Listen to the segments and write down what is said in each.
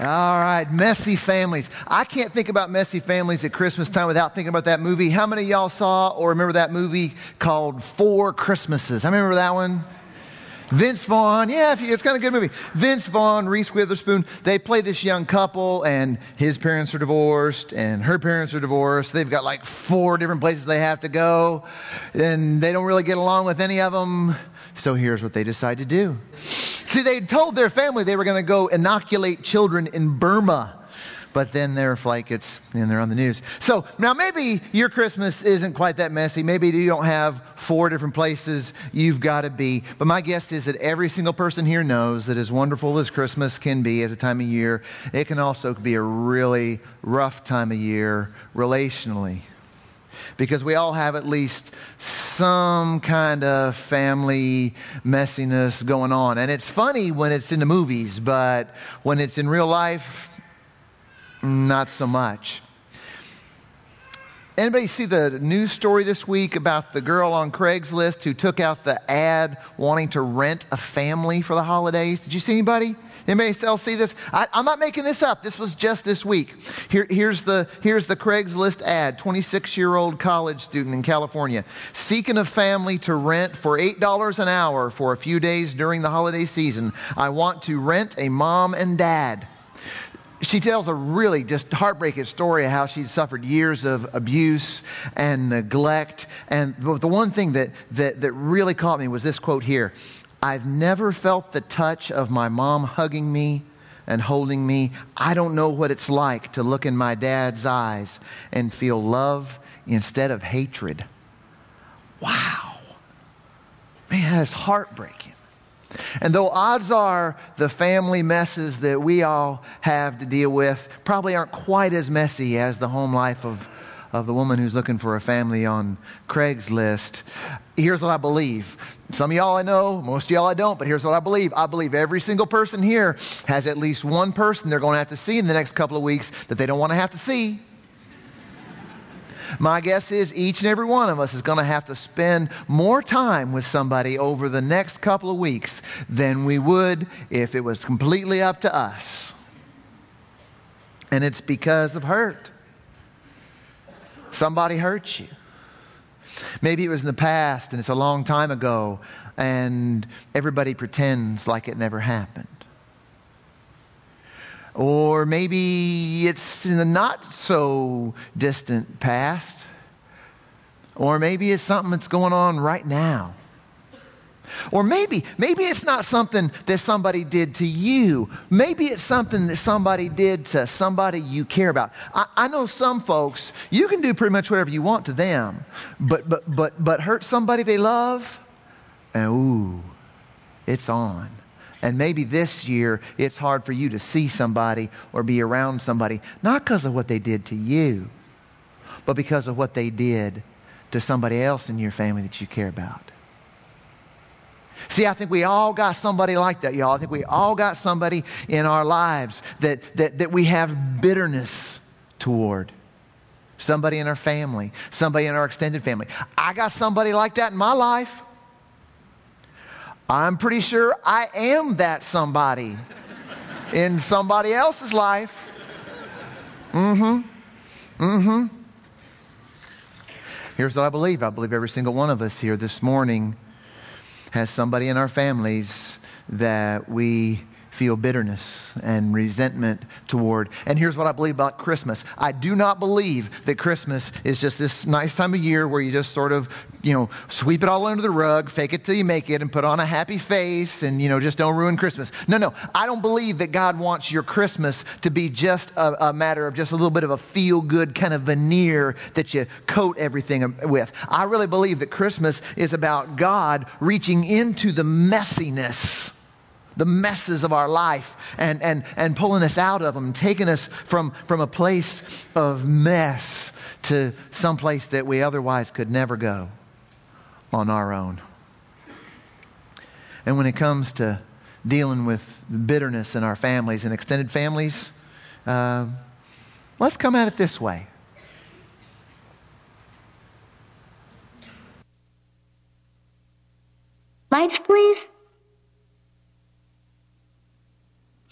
All right, messy families. I can't think about messy families at Christmas time without thinking about that movie. How many y'all saw or remember that movie called Four Christmases? I remember that one. Vince Vaughn, yeah, it's kind of a good movie. Vince Vaughn, Reese Witherspoon, they play this young couple, and his parents are divorced, and her parents are divorced. They've got like four different places they have to go, and they don't really get along with any of them. So here's what they decide to do. See, they told their family they were going to go inoculate children in Burma but then they're like it's and they're on the news. So now maybe your Christmas isn't quite that messy. Maybe you don't have four different places you've got to be. But my guess is that every single person here knows that as wonderful as Christmas can be as a time of year, it can also be a really rough time of year relationally. Because we all have at least some kind of family messiness going on. And it's funny when it's in the movies, but when it's in real life, not so much. Anybody see the news story this week about the girl on Craigslist who took out the ad wanting to rent a family for the holidays? Did you see anybody? Anybody else see this? I, am not making this up. This was just this week. Here, here's, the, here's the Craigslist ad 26 year old college student in California seeking a family to rent for $8 an hour for a few days during the holiday season. I want to rent a mom and dad she tells a really just heartbreaking story of how she'd suffered years of abuse and neglect. And the one thing that, that, that really caught me was this quote here I've never felt the touch of my mom hugging me and holding me. I don't know what it's like to look in my dad's eyes and feel love instead of hatred. Wow. Man, that's heartbreaking. And though odds are the family messes that we all have to deal with probably aren't quite as messy as the home life of, of the woman who's looking for a family on Craigslist, here's what I believe. Some of y'all I know, most of y'all I don't, but here's what I believe. I believe every single person here has at least one person they're going to have to see in the next couple of weeks that they don't want to have to see. My guess is each and every one of us is going to have to spend more time with somebody over the next couple of weeks than we would if it was completely up to us. And it's because of hurt. Somebody hurt you. Maybe it was in the past and it's a long time ago, and everybody pretends like it never happened. Or maybe it's in the not so distant past. Or maybe it's something that's going on right now. Or maybe, maybe it's not something that somebody did to you. Maybe it's something that somebody did to somebody you care about. I, I, know some folks, you can do pretty much whatever you want to them, but, but, but, but hurt somebody they love, and ooh, it's on. And maybe this year it's hard for you to see somebody or be around somebody, not because of what they did to you, but because of what they did to somebody else in your family that you care about. See, I think we all got somebody like that, y'all. I think we all got somebody in our lives that, that, that we have bitterness toward. Somebody in our family, somebody in our extended family. I got somebody like that in my life. I'm pretty sure I am that somebody in somebody else's life. Mm hmm. Mm hmm. Here's what I believe I believe every single one of us here this morning has somebody in our families that we feel bitterness and resentment toward. And here's what I believe about Christmas I do not believe that Christmas is just this nice time of year where you just sort of, you know, sweep it all under the rug, fake it till you make it, and put on a happy face and, you know, just don't ruin Christmas. No, no. I don't believe that God wants your Christmas to be just a, a matter of just a little bit of a feel good kind of veneer that you coat everything with. I really believe that Christmas is about God reaching into the messiness the messes of our life and, and, and pulling us out of them, taking us from, from a place of mess to some place that we otherwise could never go on our own. And when it comes to dealing with bitterness in our families and extended families, uh, let's come at it this way. Lights, please.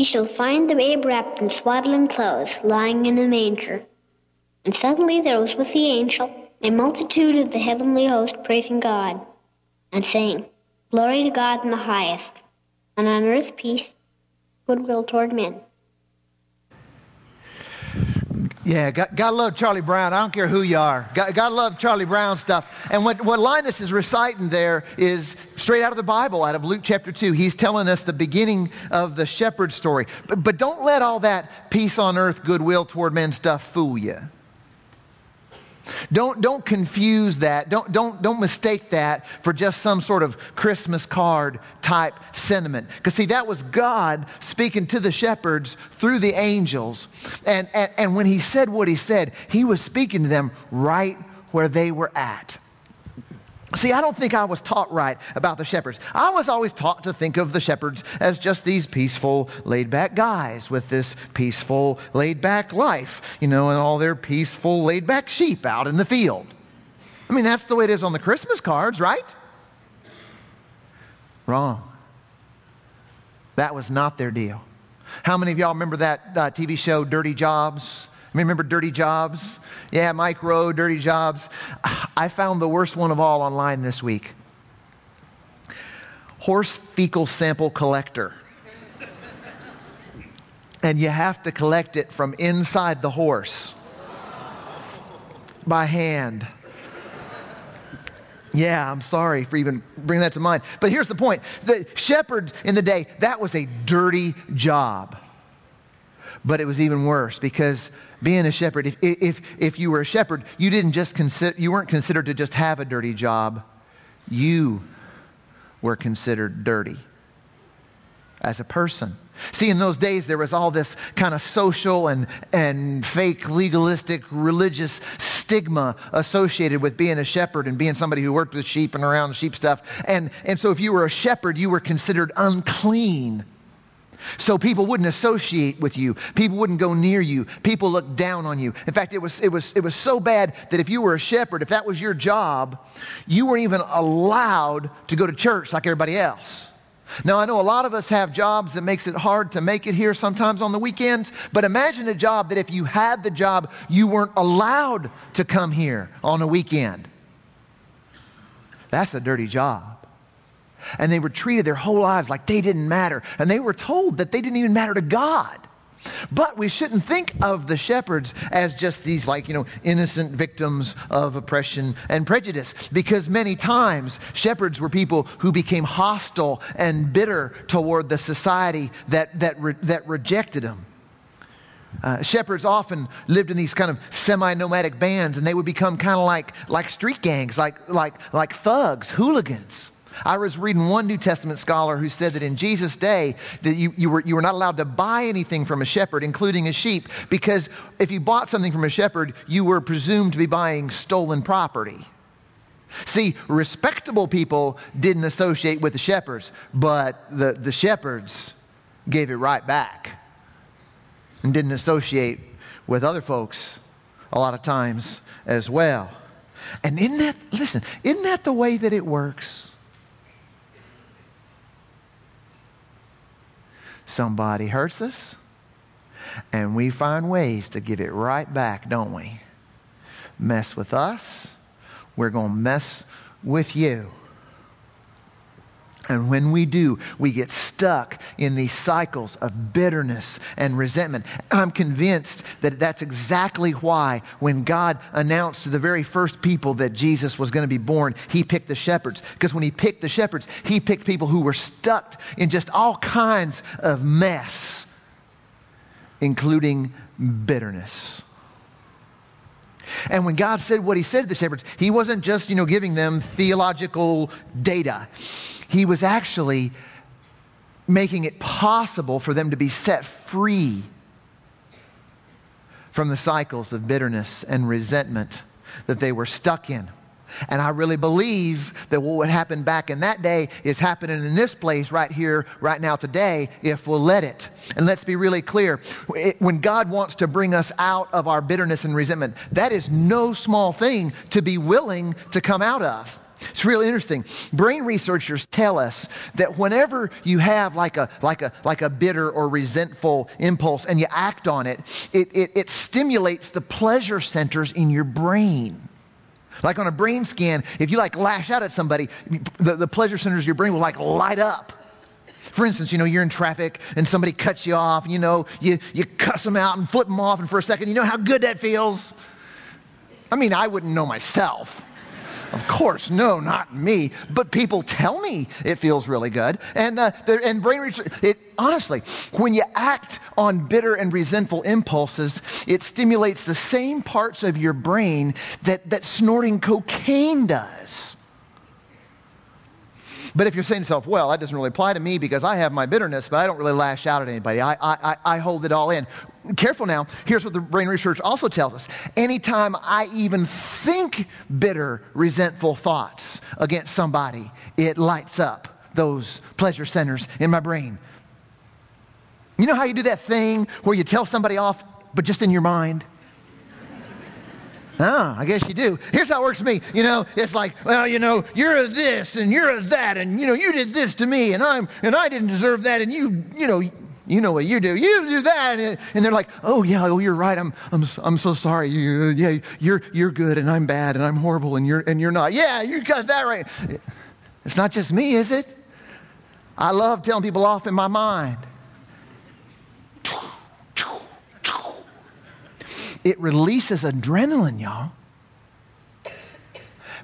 You shall find the babe wrapped in swaddling clothes, lying in a manger. And suddenly there was with the angel a multitude of the heavenly host praising God, and saying, Glory to God in the highest, and on earth peace, goodwill toward men. Yeah, God, love Charlie Brown. I don't care who you are. God, God love Charlie Brown stuff. And what, what Linus is reciting there is straight out of the Bible, out of Luke chapter 2. He's telling us the beginning of the shepherd story. But, but don't let all that peace on earth, goodwill toward men stuff fool you. Don't, don't confuse that. Don't, don't, don't mistake that for just some sort of Christmas card type sentiment. Because, see, that was God speaking to the shepherds through the angels. And, and, and when he said what he said, he was speaking to them right where they were at. See, I don't think I was taught right about the shepherds. I was always taught to think of the shepherds as just these peaceful, laid back guys with this peaceful, laid back life, you know, and all their peaceful, laid back sheep out in the field. I mean, that's the way it is on the Christmas cards, right? Wrong. That was not their deal. How many of y'all remember that uh, TV show, Dirty Jobs? Remember Dirty Jobs? Yeah, Mike Rowe, Dirty Jobs. I found the worst one of all online this week horse fecal sample collector. and you have to collect it from inside the horse by hand. Yeah, I'm sorry for even bringing that to mind. But here's the point the shepherd in the day, that was a dirty job. But it was even worse because being a shepherd, if, if, if you were a shepherd, you didn't just consider, you weren't considered to just have a dirty job. You were considered dirty as a person. See, in those days, there was all this kind of social and, and fake legalistic religious stigma associated with being a shepherd and being somebody who worked with sheep and around sheep stuff. And, and so, if you were a shepherd, you were considered unclean. So people wouldn't associate with you. People wouldn't go near you. People looked down on you. In fact, it was, it was, it was so bad that if you were a shepherd, if that was your job, you weren't even allowed to go to church like everybody else. Now, I know a lot of us have jobs that makes it hard to make it here sometimes on the weekends, but imagine a job that if you had the job, you weren't allowed to come here on a weekend. That's a dirty job. And they were treated their whole lives like they didn't matter. And they were told that they didn't even matter to God. But we shouldn't think of the shepherds as just these, like, you know, innocent victims of oppression and prejudice, because many times shepherds were people who became hostile and bitter toward the society that, that, re- that rejected them. Uh, shepherds often lived in these kind of semi-nomadic bands, and they would become kind of like, like street gangs, like, like, like thugs, hooligans. I was reading one New Testament scholar who said that in Jesus' day that you, you, were, you were not allowed to buy anything from a shepherd, including a sheep, because if you bought something from a shepherd, you were presumed to be buying stolen property. See, respectable people didn't associate with the shepherds, but the, the shepherds gave it right back and didn't associate with other folks a lot of times as well. And isn't that, listen, isn't that the way that it works? Somebody hurts us, and we find ways to give it right back, don't we? Mess with us, we're going to mess with you. And when we do, we get stuck in these cycles of bitterness and resentment. I'm convinced that that's exactly why, when God announced to the very first people that Jesus was going to be born, he picked the shepherds. Because when he picked the shepherds, he picked people who were stuck in just all kinds of mess, including bitterness. And when God said what he said to the shepherds, he wasn't just, you know, giving them theological data. He was actually making it possible for them to be set free from the cycles of bitterness and resentment that they were stuck in. And I really believe that what would happen back in that day is happening in this place right here, right now, today, if we'll let it. And let's be really clear when God wants to bring us out of our bitterness and resentment, that is no small thing to be willing to come out of. It's really interesting. Brain researchers tell us that whenever you have like a, like a, like a bitter or resentful impulse and you act on it, it, it, it stimulates the pleasure centers in your brain. Like on a brain scan, if you like lash out at somebody, the, the pleasure centers of your brain will like light up. For instance, you know, you're in traffic and somebody cuts you off, you know, you, you cuss them out and flip them off, and for a second, you know how good that feels? I mean, I wouldn't know myself. Of course, no, not me. But people tell me it feels really good. And, uh, and brain research, it, honestly, when you act on bitter and resentful impulses, it stimulates the same parts of your brain that, that snorting cocaine does. But if you're saying to yourself, well, that doesn't really apply to me because I have my bitterness, but I don't really lash out at anybody, I, I, I hold it all in. Careful now. Here's what the brain research also tells us. Anytime I even think bitter, resentful thoughts against somebody, it lights up those pleasure centers in my brain. You know how you do that thing where you tell somebody off, but just in your mind? Oh, I guess you do. Here's how it works for me. You know, it's like, well, you know, you're a this and you're a that, and you know, you did this to me, and I'm and I didn't deserve that, and you, you know, you know what you do. You do that, and, and they're like, oh yeah, oh you're right. I'm I'm I'm so sorry. You, yeah, you're you're good, and I'm bad, and I'm horrible, and you're and you're not. Yeah, you got that right. It's not just me, is it? I love telling people off in my mind. It releases adrenaline, y'all.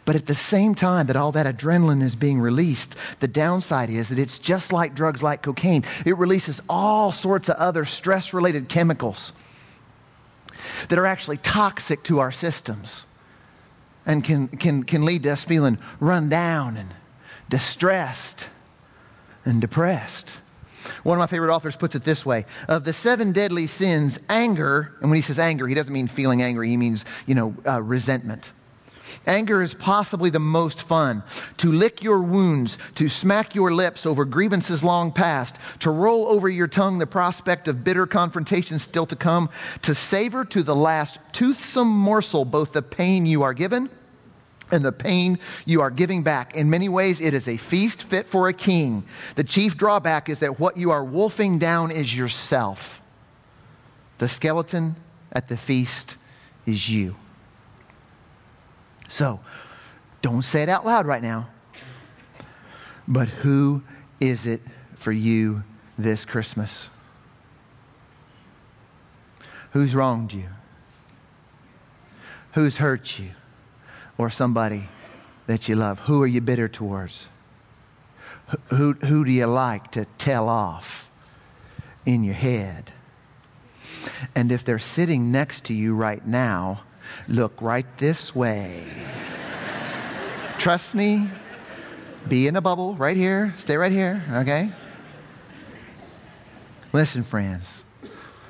But at the same time that all that adrenaline is being released, the downside is that it's just like drugs like cocaine. It releases all sorts of other stress related chemicals that are actually toxic to our systems and can, can, can lead to us feeling run down and distressed and depressed. One of my favorite authors puts it this way Of the seven deadly sins, anger, and when he says anger, he doesn't mean feeling angry, he means, you know, uh, resentment. Anger is possibly the most fun. To lick your wounds, to smack your lips over grievances long past, to roll over your tongue the prospect of bitter confrontations still to come, to savor to the last toothsome morsel both the pain you are given and the pain you are giving back. In many ways, it is a feast fit for a king. The chief drawback is that what you are wolfing down is yourself. The skeleton at the feast is you. So, don't say it out loud right now. But who is it for you this Christmas? Who's wronged you? Who's hurt you? Or somebody that you love? Who are you bitter towards? Who, who do you like to tell off in your head? And if they're sitting next to you right now, look right this way. Trust me, be in a bubble right here. Stay right here, okay? Listen, friends,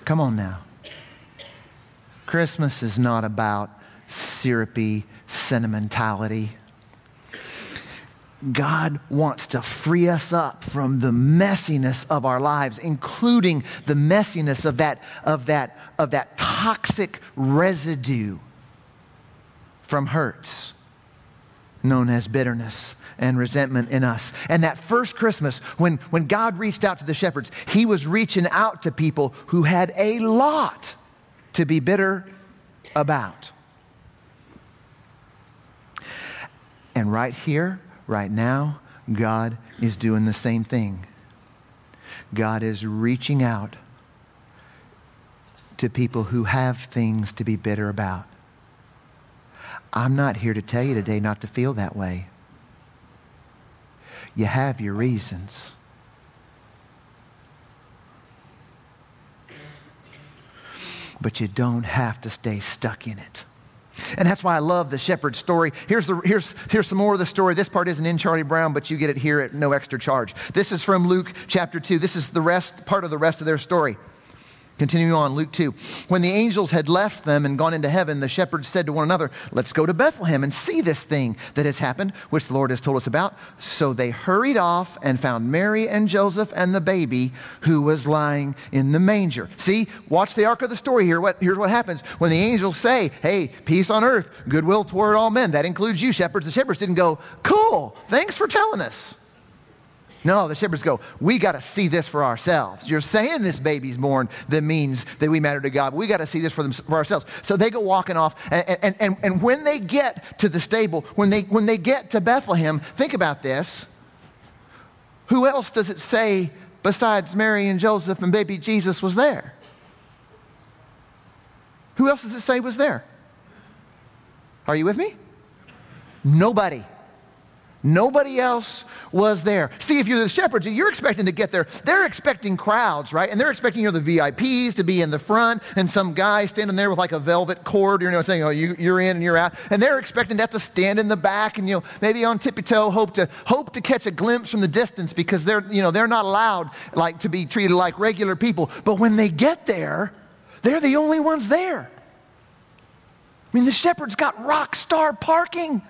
come on now. Christmas is not about syrupy sentimentality. God wants to free us up from the messiness of our lives, including the messiness of that, of that, of that toxic residue from hurts known as bitterness and resentment in us. And that first Christmas, when, when God reached out to the shepherds, he was reaching out to people who had a lot to be bitter about. And right here, right now, God is doing the same thing. God is reaching out to people who have things to be bitter about. I'm not here to tell you today not to feel that way. You have your reasons. But you don't have to stay stuck in it. And that's why I love the shepherd story. Here's, the, here's, here's some more of the story. This part isn't in Charlie Brown, but you get it here at no extra charge. This is from Luke chapter 2. This is the rest, part of the rest of their story. Continuing on, Luke 2. When the angels had left them and gone into heaven, the shepherds said to one another, Let's go to Bethlehem and see this thing that has happened, which the Lord has told us about. So they hurried off and found Mary and Joseph and the baby who was lying in the manger. See, watch the arc of the story here. What, here's what happens. When the angels say, Hey, peace on earth, goodwill toward all men, that includes you, shepherds. The shepherds didn't go, Cool, thanks for telling us. No, the shepherds go, we got to see this for ourselves. You're saying this baby's born that means that we matter to God. We got to see this for, them, for ourselves. So they go walking off. And, and, and, and when they get to the stable, when they, when they get to Bethlehem, think about this. Who else does it say besides Mary and Joseph and baby Jesus was there? Who else does it say was there? Are you with me? Nobody. Nobody else was there. See, if you're the shepherds, you're expecting to get there. They're expecting crowds, right? And they're expecting you know, the VIPs to be in the front and some guy standing there with like a velvet cord, you know, saying, oh, you, you're in and you're out. And they're expecting to have to stand in the back and, you know, maybe on tippy toe, hope to, hope to catch a glimpse from the distance because they're, you know, they're not allowed like to be treated like regular people. But when they get there, they're the only ones there. I mean, the shepherds got rock star parking.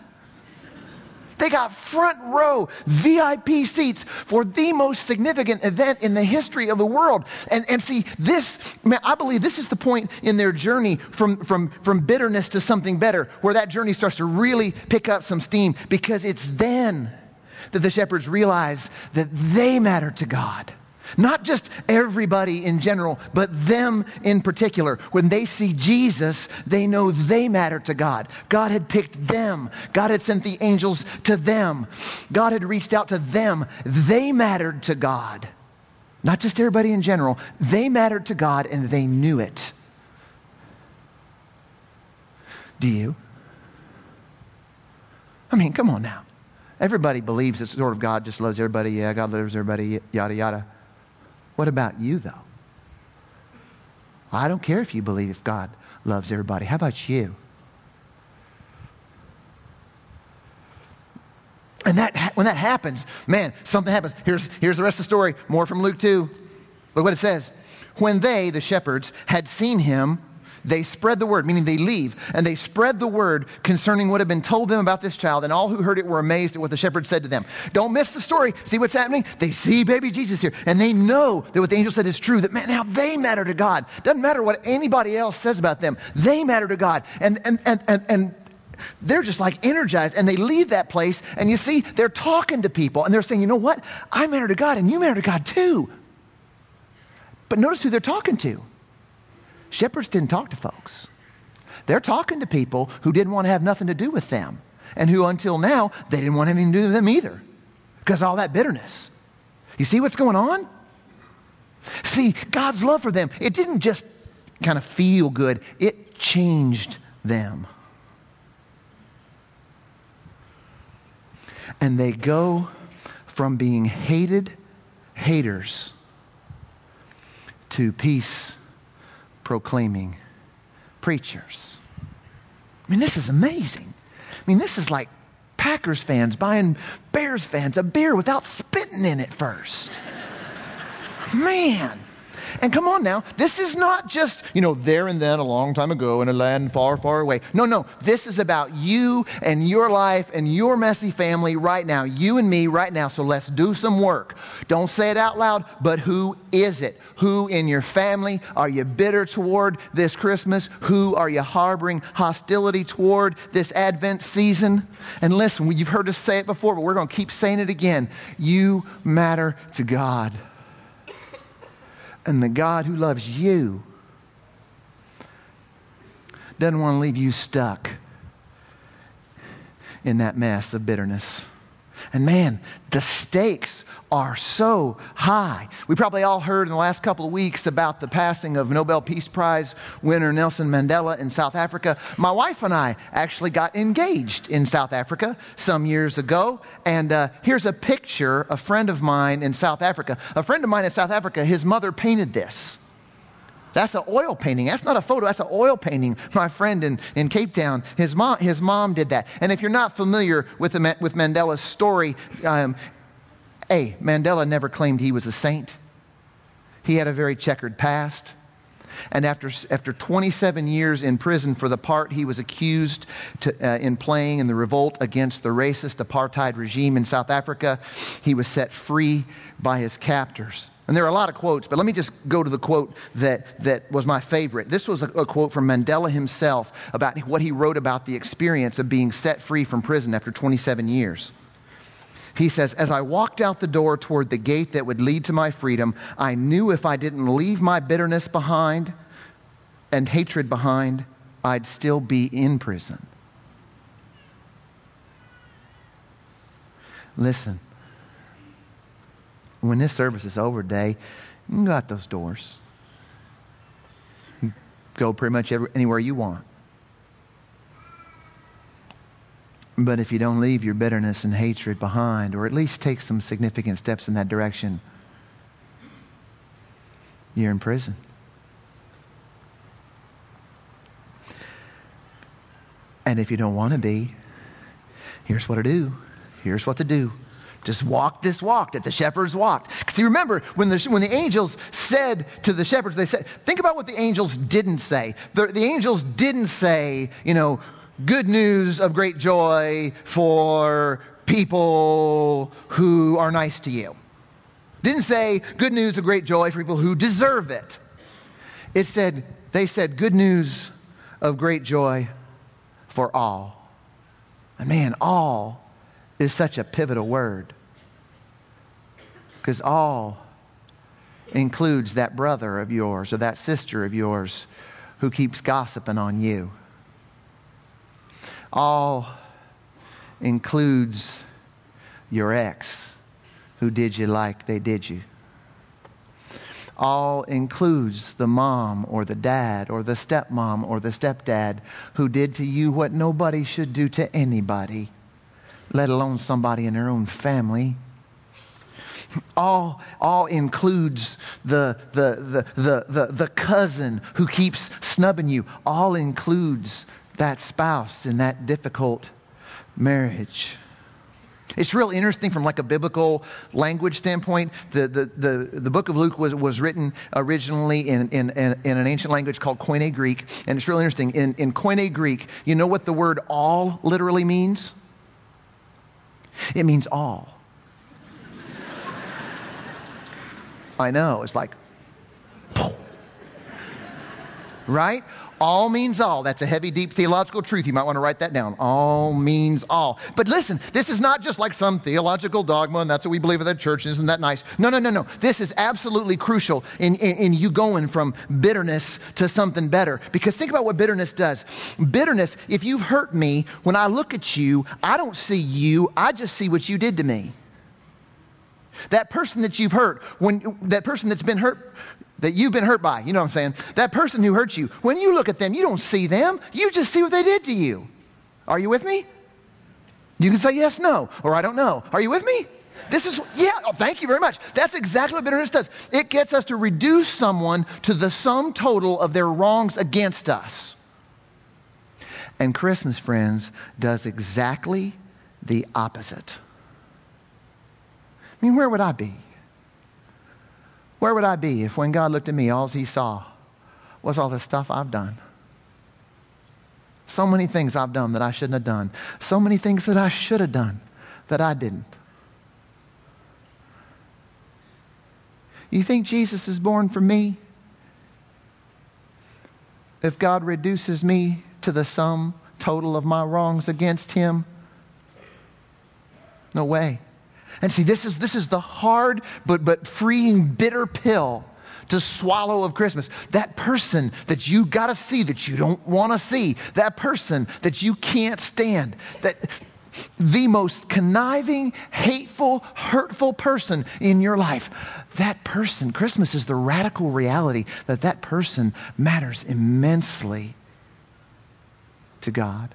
They got front row VIP seats for the most significant event in the history of the world. And, and see, this, man, I believe this is the point in their journey from, from, from bitterness to something better, where that journey starts to really pick up some steam because it's then that the shepherds realize that they matter to God. Not just everybody in general, but them in particular. When they see Jesus, they know they matter to God. God had picked them, God had sent the angels to them, God had reached out to them. They mattered to God. Not just everybody in general, they mattered to God and they knew it. Do you? I mean, come on now. Everybody believes that sort of God just loves everybody. Yeah, God loves everybody, yada, yada. What about you, though? I don't care if you believe if God loves everybody. How about you? And that, when that happens, man, something happens. Here's, here's the rest of the story. More from Luke 2. Look what it says. When they, the shepherds, had seen him, they spread the word, meaning they leave, and they spread the word concerning what had been told them about this child, and all who heard it were amazed at what the shepherd said to them. Don't miss the story. See what's happening? They see baby Jesus here, and they know that what the angel said is true, that man, now they matter to God. Doesn't matter what anybody else says about them, they matter to God. And, and, and, and, and they're just like energized and they leave that place and you see they're talking to people and they're saying you know what i matter to god and you matter to god too but notice who they're talking to Shepherds didn't talk to folks. They're talking to people who didn't want to have nothing to do with them and who until now they didn't want anything to do with them either because all that bitterness. You see what's going on? See, God's love for them, it didn't just kind of feel good, it changed them. And they go from being hated haters to peace proclaiming preachers. I mean, this is amazing. I mean, this is like Packers fans buying Bears fans a beer without spitting in it first. Man. And come on now, this is not just, you know, there and then a long time ago in a land far, far away. No, no, this is about you and your life and your messy family right now, you and me right now. So let's do some work. Don't say it out loud, but who is it? Who in your family are you bitter toward this Christmas? Who are you harboring hostility toward this Advent season? And listen, you've heard us say it before, but we're going to keep saying it again. You matter to God and the God who loves you doesn't want to leave you stuck in that mess of bitterness. And man, the stakes are so high. We probably all heard in the last couple of weeks about the passing of Nobel Peace Prize winner Nelson Mandela in South Africa. My wife and I actually got engaged in South Africa some years ago. And uh, here's a picture, a friend of mine in South Africa. A friend of mine in South Africa, his mother painted this. That's an oil painting. That's not a photo. That's an oil painting. My friend in, in Cape Town, his mom, his mom did that. And if you're not familiar with, the, with Mandela's story, um, hey, Mandela never claimed he was a saint. He had a very checkered past. And after, after 27 years in prison for the part he was accused to, uh, in playing in the revolt against the racist apartheid regime in South Africa, he was set free by his captors. And there are a lot of quotes, but let me just go to the quote that, that was my favorite. This was a, a, quote from Mandela himself about what he wrote about the experience of being set free from prison after 27 years. He says, As I walked out the door toward the gate that would lead to my freedom, I knew if I didn't leave my bitterness behind and hatred behind, I'd still be in prison. Listen, when this service is over today, you can go out those doors. Go pretty much anywhere you want. But if you don't leave your bitterness and hatred behind, or at least take some significant steps in that direction, you're in prison. And if you don't want to be, here's what to do. Here's what to do. Just walk this walk that the shepherds walked. See, remember, when the, when the angels said to the shepherds, they said, think about what the angels didn't say. The, the angels didn't say, you know, good news of great joy for people who are nice to you. Didn't say good news of great joy for people who deserve it. It said, they said good news of great joy for all. And man, all is such a pivotal word. Because all includes that brother of yours or that sister of yours who keeps gossiping on you. All includes your ex who did you like they did you. All includes the mom or the dad or the stepmom or the stepdad who did to you what nobody should do to anybody, let alone somebody in their own family all, all includes the, the, the, the, the, the cousin who keeps snubbing you, all includes that spouse in that difficult marriage. It's real interesting from like a biblical language standpoint. The, the, the, the book of Luke was, was written originally in, in, in, in an ancient language called Koine Greek. And it's real interesting. In, in Koine Greek, you know what the word all literally means? It means all. I know. It's like, right? All means all. That's a heavy, deep theological truth. You might want to write that down. All means all. But listen, this is not just like some theological dogma, and that's what we believe in the church. Isn't that nice? No, no, no, no. This is absolutely crucial in, in, in you going from bitterness to something better. Because think about what bitterness does. Bitterness, if you've hurt me, when I look at you, I don't see you, I just see what you did to me. That person that you've hurt, when that person that's been hurt, that you've been hurt by, you know what I'm saying? That person who hurt you, when you look at them, you don't see them, you just see what they did to you. Are you with me? You can say yes, no, or I don't know. Are you with me? This is, yeah, oh, thank you very much. That's exactly what bitterness does. It gets us to reduce someone to the sum total of their wrongs against us. And Christmas, friends, does exactly the opposite. I mean, where would I be? Where would I be if when God looked at me, all he saw was all the stuff I've done? So many things I've done that I shouldn't have done. So many things that I should have done that I didn't. You think Jesus is born for me? If God reduces me to the sum total of my wrongs against him? No way. And see, this is, this is the hard but, but freeing, bitter pill to swallow of Christmas. That person that you got to see that you don't want to see, that person that you can't stand, that the most conniving, hateful, hurtful person in your life, that person, Christmas is the radical reality that that person matters immensely to God.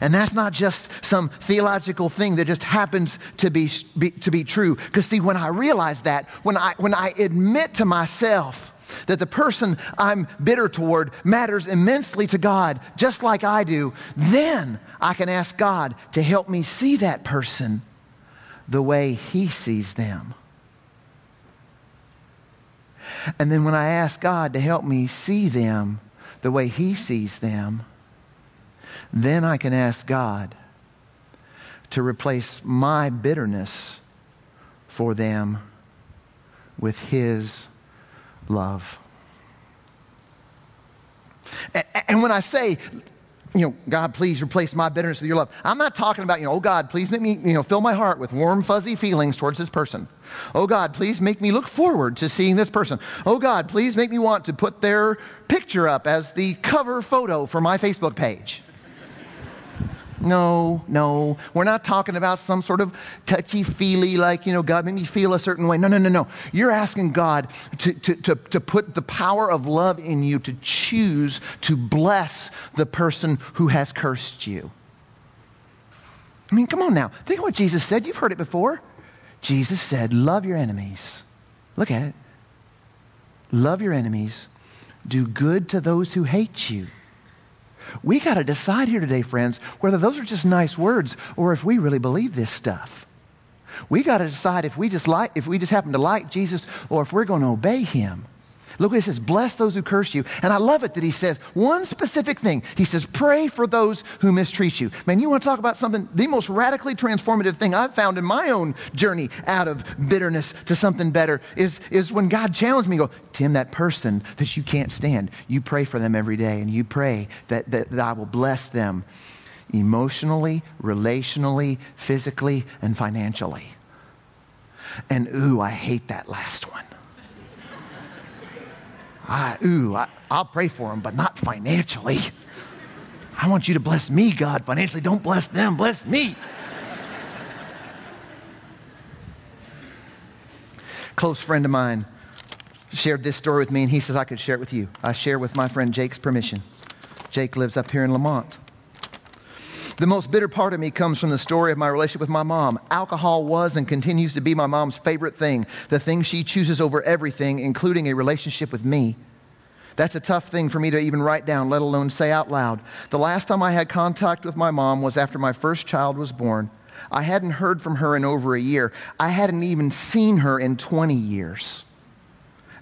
And that's not just some theological thing that just happens to be, be to be true. Because, see, when I realize that, when I, when I admit to myself that the person I'm bitter toward matters immensely to God, just like I do, then I can ask God to help me see that person the way He sees them. And then when I ask God to help me see them the way He sees them, then I can ask God to replace my bitterness for them with His love. And when I say, you know, God, please replace my bitterness with your love, I'm not talking about, you know, oh God, please make me, you know, fill my heart with warm, fuzzy feelings towards this person. Oh God, please make me look forward to seeing this person. Oh God, please make me want to put their picture up as the cover photo for my Facebook page. No, no. We're not talking about some sort of touchy feely, like, you know, God made me feel a certain way. No, no, no, no. You're asking God to, to, to, to put the power of love in you to choose to bless the person who has cursed you. I mean, come on now. Think of what Jesus said. You've heard it before. Jesus said, Love your enemies. Look at it. Love your enemies. Do good to those who hate you. We got to decide here today, friends, whether those are just nice words or if we really believe this stuff. We got to decide if we just like if we just happen to like Jesus or if we're going to obey him. Look what he says, bless those who curse you. And I love it that he says one specific thing. He says, pray for those who mistreat you. Man, you want to talk about something, the most radically transformative thing I've found in my own journey out of bitterness to something better is, is when God challenged me, go, Tim, that person that you can't stand, you pray for them every day and you pray that, that, that I will bless them emotionally, relationally, physically, and financially. And ooh, I hate that last one. I, ooh, I, I'll pray for them, but not financially. I want you to bless me, God, financially. Don't bless them, bless me. Close friend of mine shared this story with me, and he says I could share it with you. I share with my friend Jake's permission. Jake lives up here in Lemont. The most bitter part of me comes from the story of my relationship with my mom. Alcohol was and continues to be my mom's favorite thing, the thing she chooses over everything, including a relationship with me. That's a tough thing for me to even write down, let alone say out loud. The last time I had contact with my mom was after my first child was born. I hadn't heard from her in over a year. I hadn't even seen her in 20 years.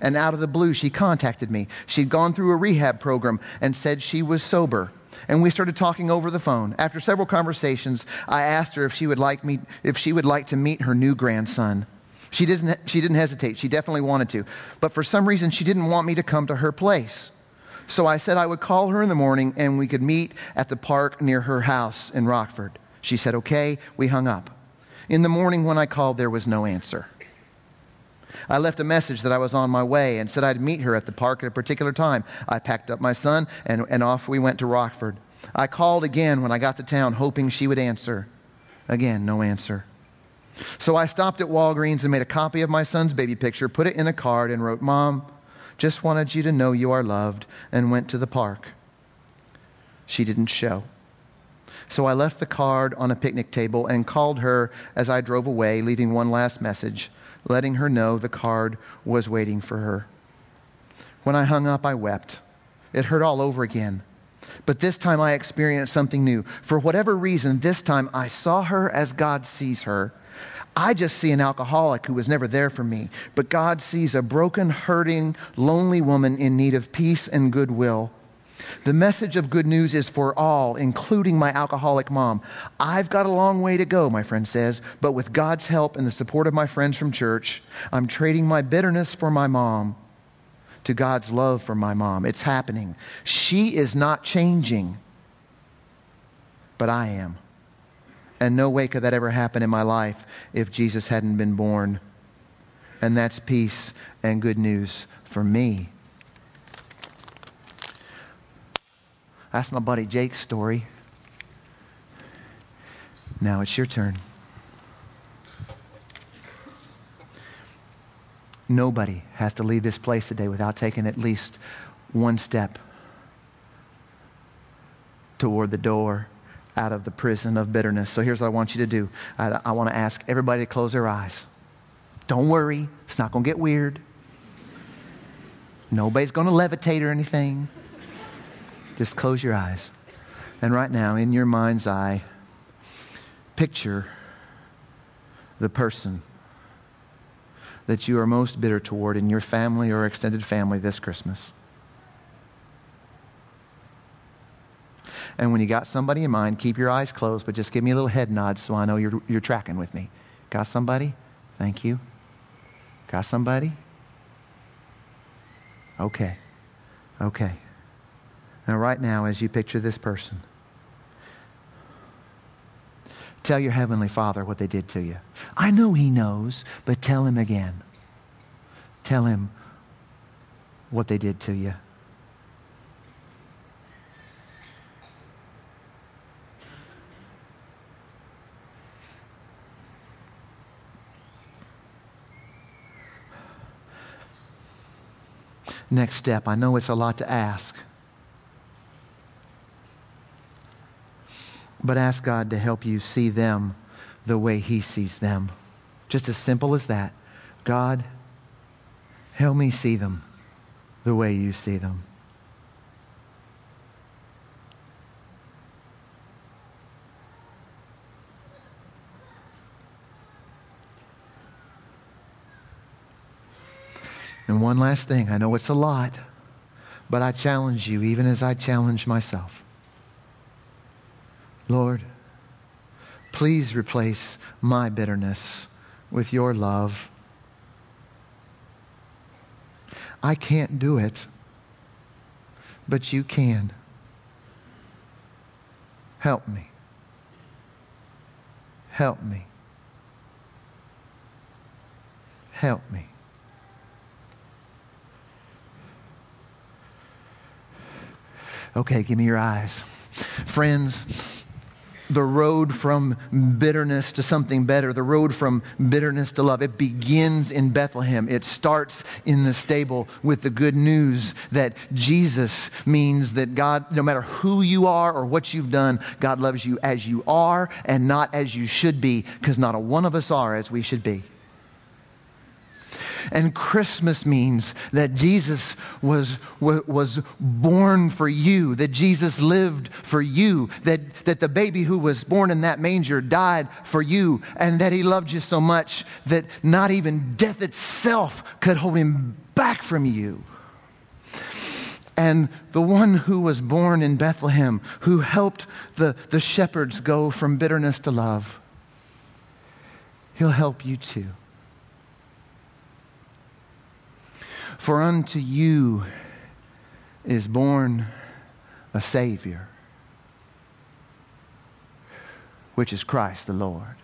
And out of the blue, she contacted me. She'd gone through a rehab program and said she was sober and we started talking over the phone. After several conversations, I asked her if she would like me if she would like to meet her new grandson. She didn't, she didn't hesitate. She definitely wanted to. But for some reason, she didn't want me to come to her place. So I said I would call her in the morning and we could meet at the park near her house in Rockford. She said, okay. We hung up. In the morning, when I called, there was no answer. I left a message that I was on my way and said I'd meet her at the park at a particular time. I packed up my son and, and off we went to Rockford. I called again when I got to town, hoping she would answer. Again, no answer. So I stopped at Walgreens and made a copy of my son's baby picture, put it in a card, and wrote, Mom, just wanted you to know you are loved, and went to the park. She didn't show. So I left the card on a picnic table and called her as I drove away, leaving one last message letting her know the card was waiting for her. When I hung up, I wept. It hurt all over again. But this time I experienced something new. For whatever reason, this time I saw her as God sees her. I just see an alcoholic who was never there for me, but God sees a broken, hurting, lonely woman in need of peace and goodwill. The message of good news is for all, including my alcoholic mom. I've got a long way to go, my friend says, but with God's help and the support of my friends from church, I'm trading my bitterness for my mom to God's love for my mom. It's happening. She is not changing, but I am. And no way could that ever happen in my life if Jesus hadn't been born. And that's peace and good news for me. That's my buddy Jake's story. Now it's your turn. Nobody has to leave this place today without taking at least one step toward the door out of the prison of bitterness. So here's what I want you to do I, I want to ask everybody to close their eyes. Don't worry, it's not going to get weird. Nobody's going to levitate or anything. Just close your eyes. And right now, in your mind's eye, picture the person that you are most bitter toward in your family or extended family this Christmas. And when you got somebody in mind, keep your eyes closed, but just give me a little head nod so I know you're, you're tracking with me. Got somebody? Thank you. Got somebody? Okay. Okay. Now, right now, as you picture this person, tell your Heavenly Father what they did to you. I know He knows, but tell Him again. Tell Him what they did to you. next step. I know it's a lot to ask. But ask God to help you see them the way He sees them. Just as simple as that. God, help me see them the way you see them. And one last thing I know it's a lot, but I challenge you, even as I challenge myself. Lord, please replace my bitterness with your love. I can't do it, but you can. Help me. Help me. Help me. Okay, give me your eyes. Friends, the road from bitterness to something better, the road from bitterness to love, it begins in Bethlehem. It starts in the stable with the good news that Jesus means that God, no matter who you are or what you've done, God loves you as you are and not as you should be, because not a one of us are as we should be. And Christmas means that Jesus was, was born for you, that Jesus lived for you, that, that the baby who was born in that manger died for you, and that he loved you so much that not even death itself could hold him back from you. And the one who was born in Bethlehem, who helped the, the shepherds go from bitterness to love, he'll help you too. For unto you is born a Savior, which is Christ the Lord.